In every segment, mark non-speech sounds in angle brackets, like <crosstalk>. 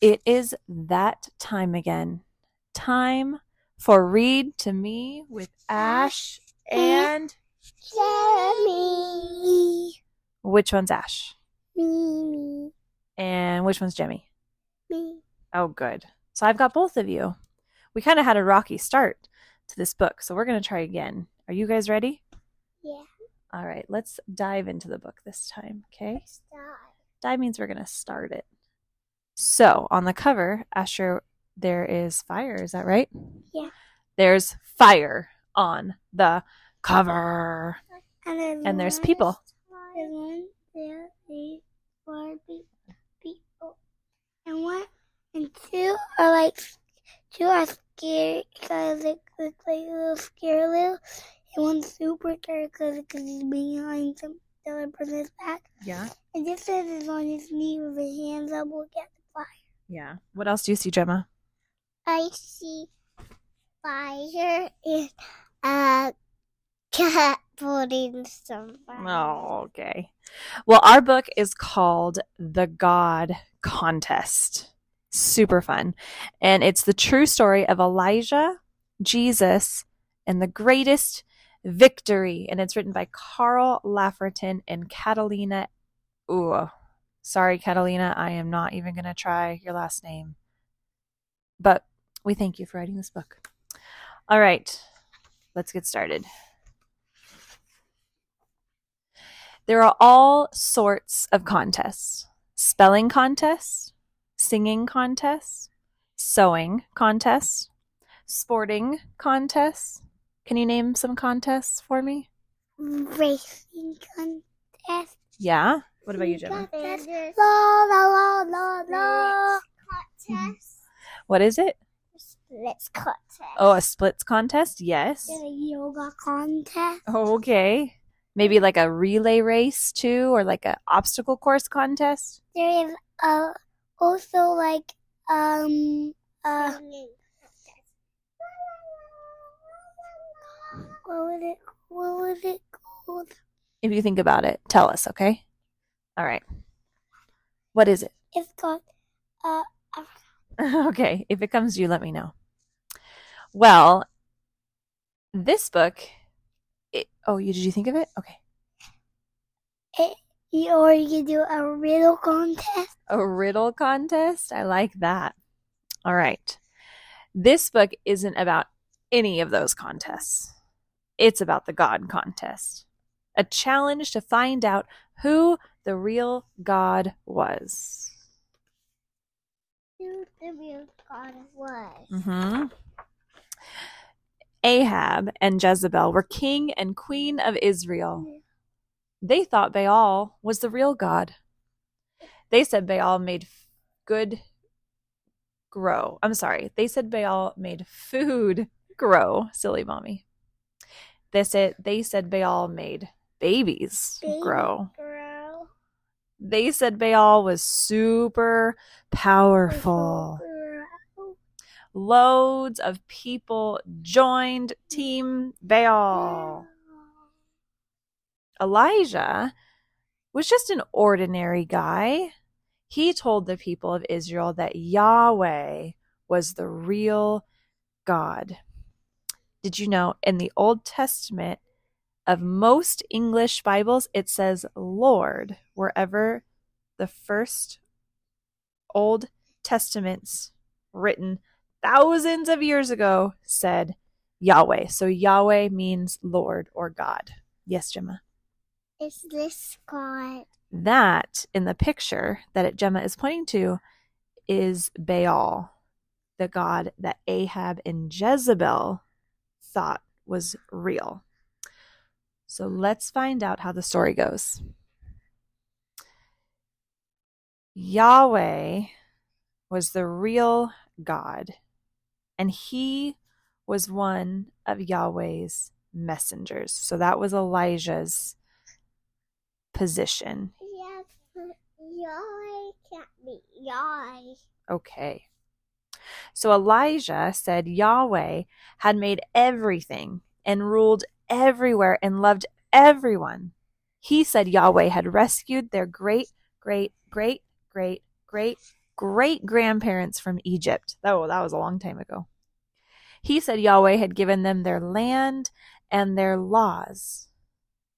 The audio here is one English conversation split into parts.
It is that time again. Time for Read to Me with Ash and. Jamie. Which one's Ash? Me, And which one's Jemmy? me, Oh, good. So I've got both of you. We kind of had a rocky start to this book, so we're going to try again. Are you guys ready? Yeah. All right, let's dive into the book this time, okay? Stop. Dive means we're going to start it. So on the cover, Asher, there is fire. Is that right? Yeah. There's fire on the cover. And, then And there's people. There's one, two, three, four pe- people. And one and two are like, two are scared because it looks like a little scary little. And one's super scared because he's behind some the other person's back. Yeah. And this is on his knee with his hands up looking at the fire. Yeah. What else do you see, Gemma? I see fire and a cat putting some fire. Oh, okay. Well, our book is called The God Contest. Super fun. And it's the true story of Elijah, Jesus, and the greatest victory. And it's written by Carl Laferton and Catalina. Ooh, sorry, Catalina. I am not even going to try your last name. But we thank you for writing this book. All right, let's get started. There are all sorts of contests spelling contests, singing contests, sewing contests, sporting contests. Can you name some contests for me? Racing contest. Yeah. What about you, Gemma? La la la la la. Contest. What is it? Let's contest. Oh, a splits contest? Yes. There's a yoga contest. Oh, okay. Maybe like a relay race too, or like a obstacle course contest. There is uh also like um uh what was it what was it called? If you think about it, tell us, okay? All right. What is it? It's called uh <laughs> okay, if it comes to you, let me know. Well, this book. It, oh, you did you think of it? Okay, it, you- or you can do a riddle contest. a riddle contest. I like that. All right, this book isn't about any of those contests. It's about the God contest, a challenge to find out who the real God was. Who the real God was. hmm Ahab and Jezebel were king and queen of Israel. They thought Baal was the real God. They said Baal made good grow. I'm sorry. They said Baal made food grow. Silly mommy. They said they said Baal made babies Baby grow. Grow. They said Baal was super powerful. Grow. loads of people joined Team Baal. Elijah was just an ordinary guy. He told the people of Israel that Yahweh was the real God. Did you know in the Old Testament of most English Bibles, it says Lord wherever the first Old Testaments written thousands of years ago said Yahweh. So Yahweh means Lord or God. Yes, Gemma. Is this God? That in the picture that it, Gemma is pointing to is Baal, the god that Ahab and Jezebel thought was real. So let's find out how the story goes. Yahweh was the real God, and he was one of Yahweh's messengers. So that was Elijah's position. Yes, Yahweh can't be Yahweh. Okay. So Elijah said Yahweh had made everything and ruled everywhere and loved everyone. He said Yahweh had rescued their great, great, great, great, great great grandparents from Egypt. Oh, that was a long time ago. He said Yahweh had given them their land and their laws.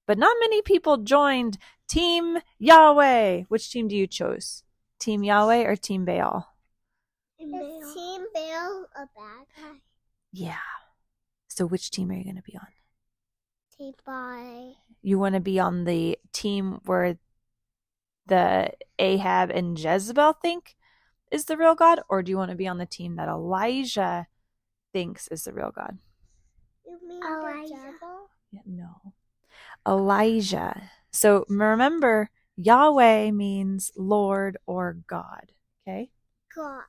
But not many people joined Team Yahweh. Which team do you choose? Team Yahweh or Team Baal? Is Team Baal a bad guy? Yeah. So which team are you going to be on? Team Baal. You want to be on the team where the Ahab and Jezebel think is the real God, or do you want to be on the team that Elijah thinks is the real God? You mean Elijah? Yeah, no. Elijah. So remember, Yahweh means Lord or God. Okay. God.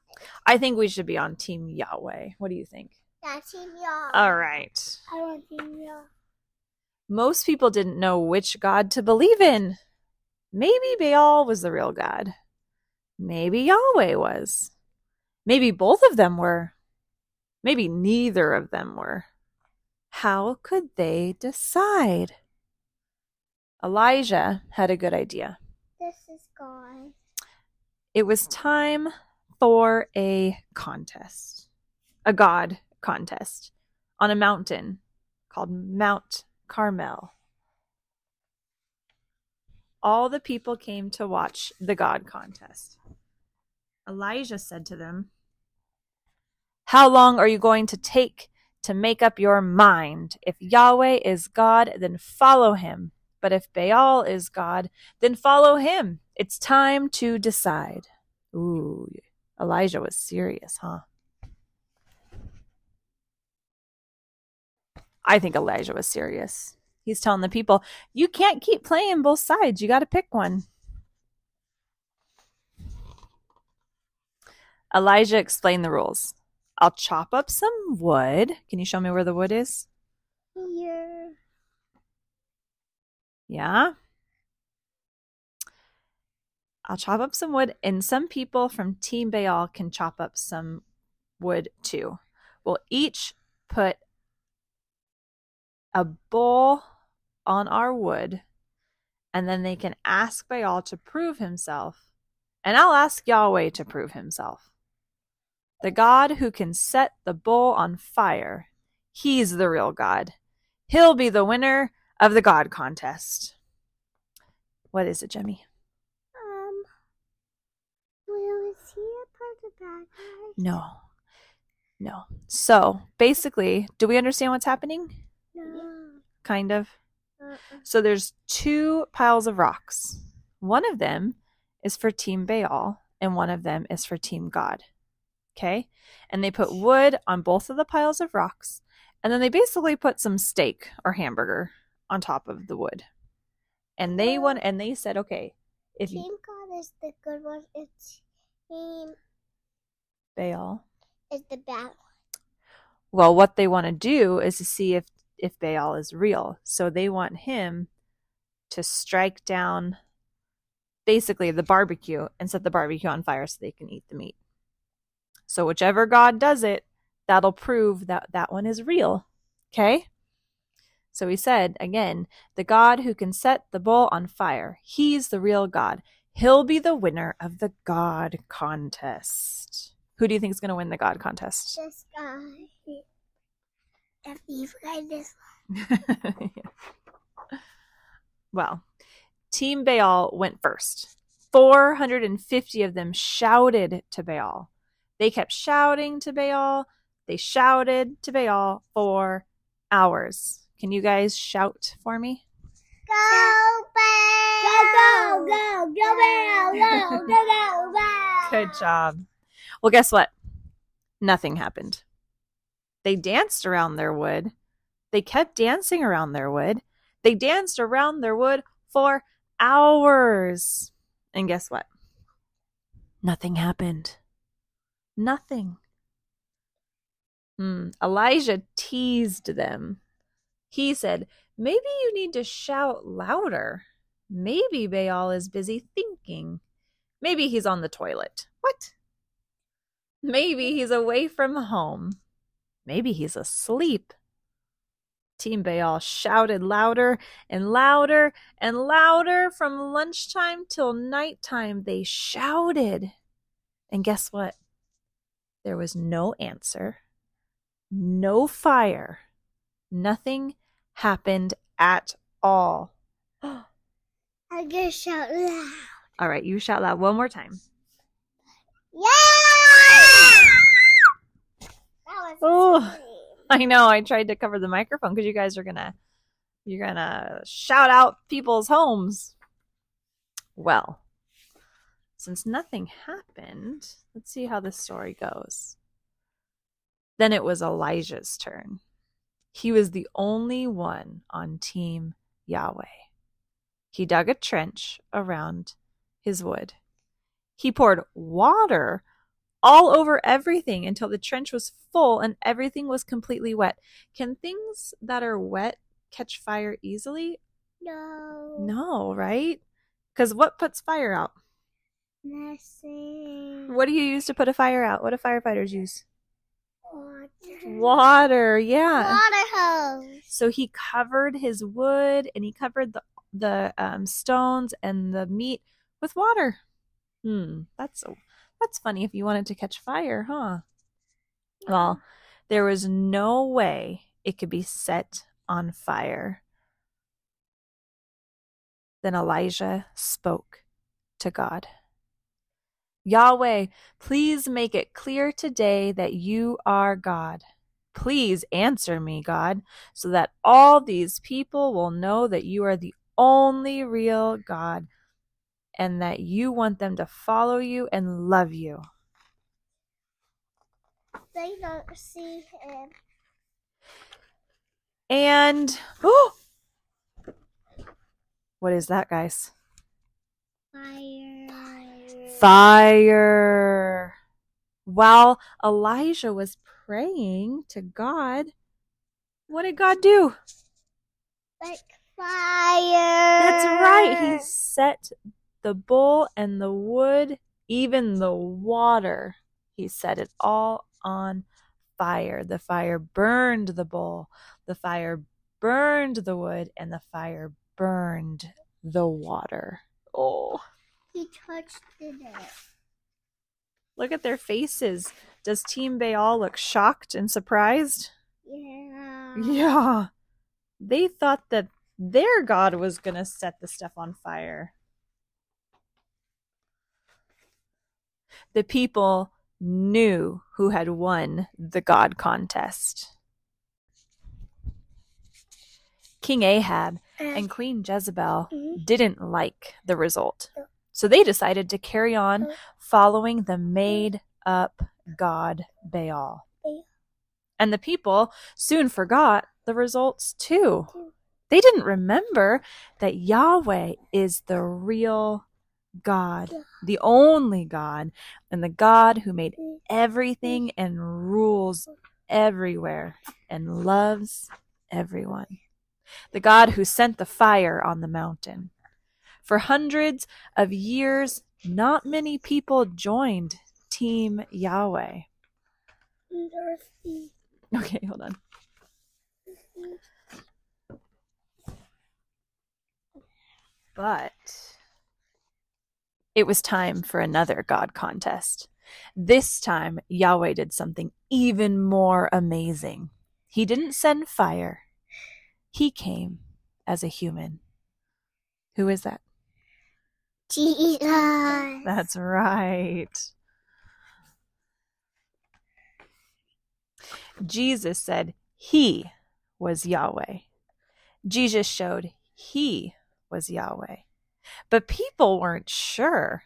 I think we should be on Team Yahweh. What do you think? Yeah, Team Yah. All right. I want Team Yah. Most people didn't know which God to believe in. Maybe Baal was the real God. Maybe Yahweh was. Maybe both of them were. Maybe neither of them were. How could they decide? Elijah had a good idea. This is God. It was time for a contest, a God contest on a mountain called Mount Carmel. All the people came to watch the God contest. Elijah said to them, How long are you going to take to make up your mind? If Yahweh is God, then follow him. But if Baal is God, then follow him. It's time to decide. Ooh, Elijah was serious, huh? I think Elijah was serious. He's telling the people, you can't keep playing both sides. You got to pick one. Elijah explained the rules. I'll chop up some wood. Can you show me where the wood is? Here. Yeah. I'll chop up some wood, and some people from Team Baal can chop up some wood too. We'll each put a bowl on our wood, and then they can ask Baal to prove himself, and I'll ask Yahweh to prove himself. The God who can set the bull on fire, he's the real God. He'll be the winner of the God contest. What is it, Jemmy? Um. Will is he a part of bad guys? No. No. So basically, do we understand what's happening? No. Kind of. Uh-uh. So there's two piles of rocks. One of them is for Team Baal, and one of them is for Team God. Okay? And they put wood on both of the piles of rocks, and then they basically put some steak or hamburger on top of the wood. And they won and they said, okay, if you Team God is the good one. It's Team Baal. is the bad one. Well, what they want to do is to see if if Baal is real. So they want him to strike down basically the barbecue and set the barbecue on fire so they can eat the meat. So whichever god does it, that'll prove that that one is real. Okay? So he said again, the God who can set the bull on fire, he's the real God. He'll be the winner of the God contest. Who do you think is going to win the God contest? This guy. If you forget this <laughs> one, well, Team Baal went first. 450 of them shouted to Baal. They kept shouting to Baal. They shouted to Baal for hours. Can you guys shout for me? Go Bell! Go, go, go, go Bell! Go, go, go, Bell! Good job. Well, guess what? Nothing happened. They danced around their wood. They kept dancing around their wood. They danced around their wood for hours. And guess what? Nothing happened. Nothing. Hmm. Elijah teased them. He said, Maybe you need to shout louder. Maybe Baal is busy thinking. Maybe he's on the toilet. What? Maybe he's away from home. Maybe he's asleep. Team Baal shouted louder and louder and louder from lunchtime till nighttime. They shouted. And guess what? There was no answer, no fire, nothing happened at all. <gasps> I just shout loud. All right, you shout loud one more time. Yeah! Oh. I know I tried to cover the microphone because you guys are gonna you're gonna shout out people's homes. Well, since nothing happened, let's see how this story goes. Then it was Elijah's turn. He was the only one on team Yahweh. He dug a trench around his wood. He poured water all over everything until the trench was full and everything was completely wet. Can things that are wet catch fire easily? No. No, right? Because what puts fire out? Nothing. What do you use to put a fire out? What do firefighters use? Water. Water, yeah. Water hose. So he covered his wood and he covered the the um, stones and the meat with water. Hmm, that's so that's funny if you wanted to catch fire, huh? Well, there was no way it could be set on fire. Then Elijah spoke to God. Yahweh, please make it clear today that you are God. Please answer me, God, so that all these people will know that you are the only real God and that you want them to follow you and love you. They don't see him. And oh, what is that, guys? Fire. Fire. While Elijah was praying to God, what did God do? Like fire. That's right. He set the bowl and the wood, even the water. He set it all on fire. The fire burned the bowl, the fire burned the wood, and the fire burned the water. Oh, He touched it. look at their faces. Does Team Baal look shocked and surprised? Yeah. Yeah. They thought that their god was going to set the stuff on fire. The people knew who had won the god contest. King Ahab and Queen Jezebel Mhm. didn't like the result. So they decided to carry on following the made up god Baal. Baal. And the people soon forgot the results too. They didn't remember that Yahweh is the real God, the only God, and the God who made mm. everything mm. and rules everywhere and loves everyone. The God who sent the fire on the mountain. For hundreds of years, not many people joined Team Yahweh. Okay, hold on. Mm-hmm. But it was time for another God contest. This time, Yahweh did something even more amazing. He didn't send fire, He came as a human. Who is that? Jesus. That's right. Jesus said he was Yahweh. Jesus showed he was Yahweh. But people weren't sure.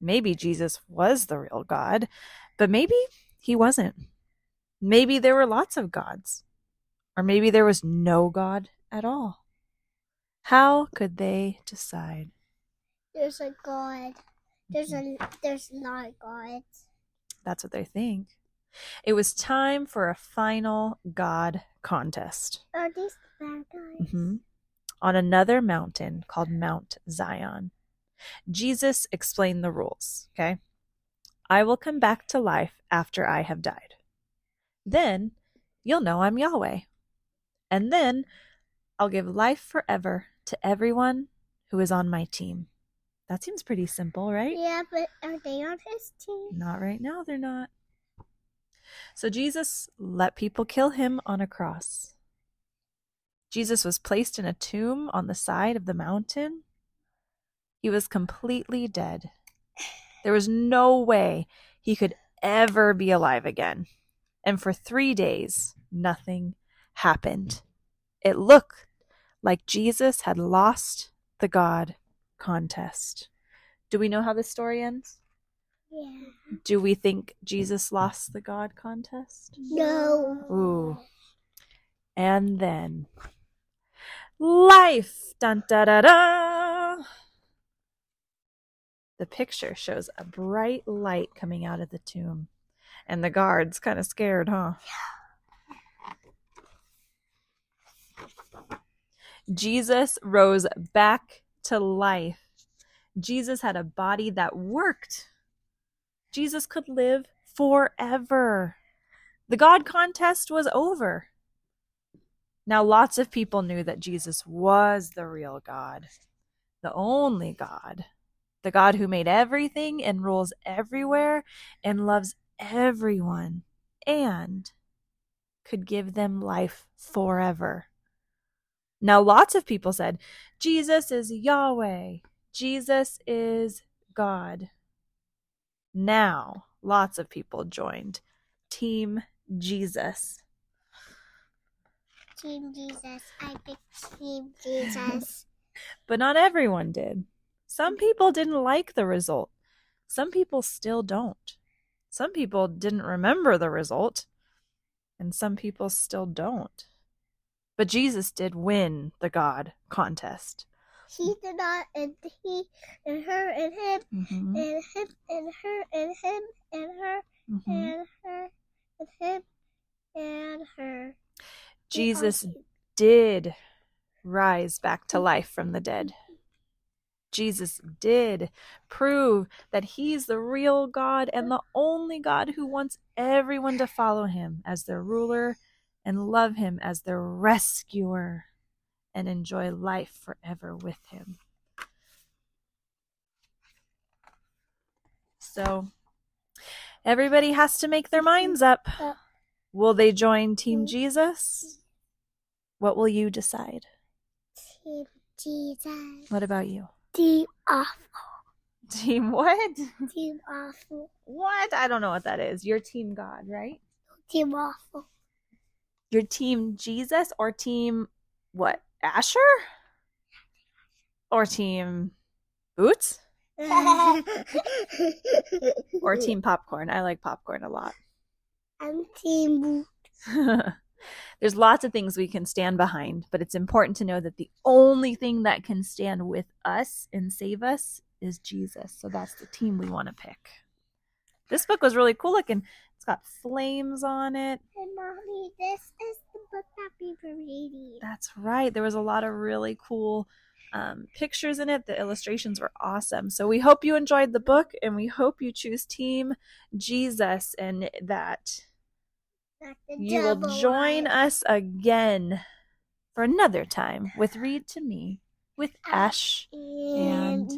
Maybe Jesus was the real God, but maybe he wasn't. Maybe there were lots of gods, or maybe there was no God at all. How could they decide? There's a God. There's a there's not a God. That's what they think. It was time for a final God contest Are these the bad guys? Mhm. On another mountain called Mount Zion. Jesus explained the rules, okay? I will come back to life after I have died. Then you'll know I'm Yahweh. And then I'll give life forever to everyone who is on my team. That seems pretty simple, right? Yeah, but are they on his team? Not right now, they're not. So Jesus let people kill him on a cross. Jesus was placed in a tomb on the side of the mountain. He was completely dead. There was no way he could ever be alive again. And for three days, nothing happened. It looked like Jesus had lost the God contest. Do we know how this story ends? Yeah. Do we think Jesus lost the God contest? No. Ooh. And then life. Dun da da da. The picture shows a bright light coming out of the tomb. And the guards kind of scared, huh? Jesus rose back to life. Jesus had a body that worked. Jesus could live forever. The God contest was over. Now, lots of people knew that Jesus was the real God, the only God, the God who made everything and rules everywhere and loves everyone and could give them life forever. Now, lots of people said, Jesus is Yahweh, Jesus is God. Now, lots of people joined Team Jesus. Team Jesus. I pick Team Jesus. <laughs> But not everyone did. Some people didn't like the result. Some people still don't. Some people didn't remember the result. And some people still don't. But Jesus did win the God contest. he did not, and he, and her, and him, Mhm, and him, and her, and him, and her, mhm. and her, and him, and her. Jesus did rise back to life from the dead. Jesus did prove that he's the real God and the only God who wants everyone to follow him as their ruler and love him as their rescuer and enjoy life forever with him. So, everybody has to make their minds up. Will they join Team Jesus? What will you decide? Team Jesus. What about you? Team awful. Team what? <laughs> Team awful. What? I don't know what that is. Your team God, right? Team awful. Your team Jesus or team what? Asher? Or team Boots? <laughs> Or team Popcorn? I like popcorn a lot. I'm Team Boot. <laughs> There's lots of things we can stand behind, but it's important to know that the only thing that can stand with us and save us is Jesus. So that's the team we want to pick. This book was really cool looking. It's got flames on it. Hey, mommy, this is the book that we were reading. That's right. There was a lot of really cool um, pictures in it. The illustrations were awesome. So we hope you enjoyed the book and we hope you choose Team Jesus and that you will join us again for another time with Read to Me with Ash. And.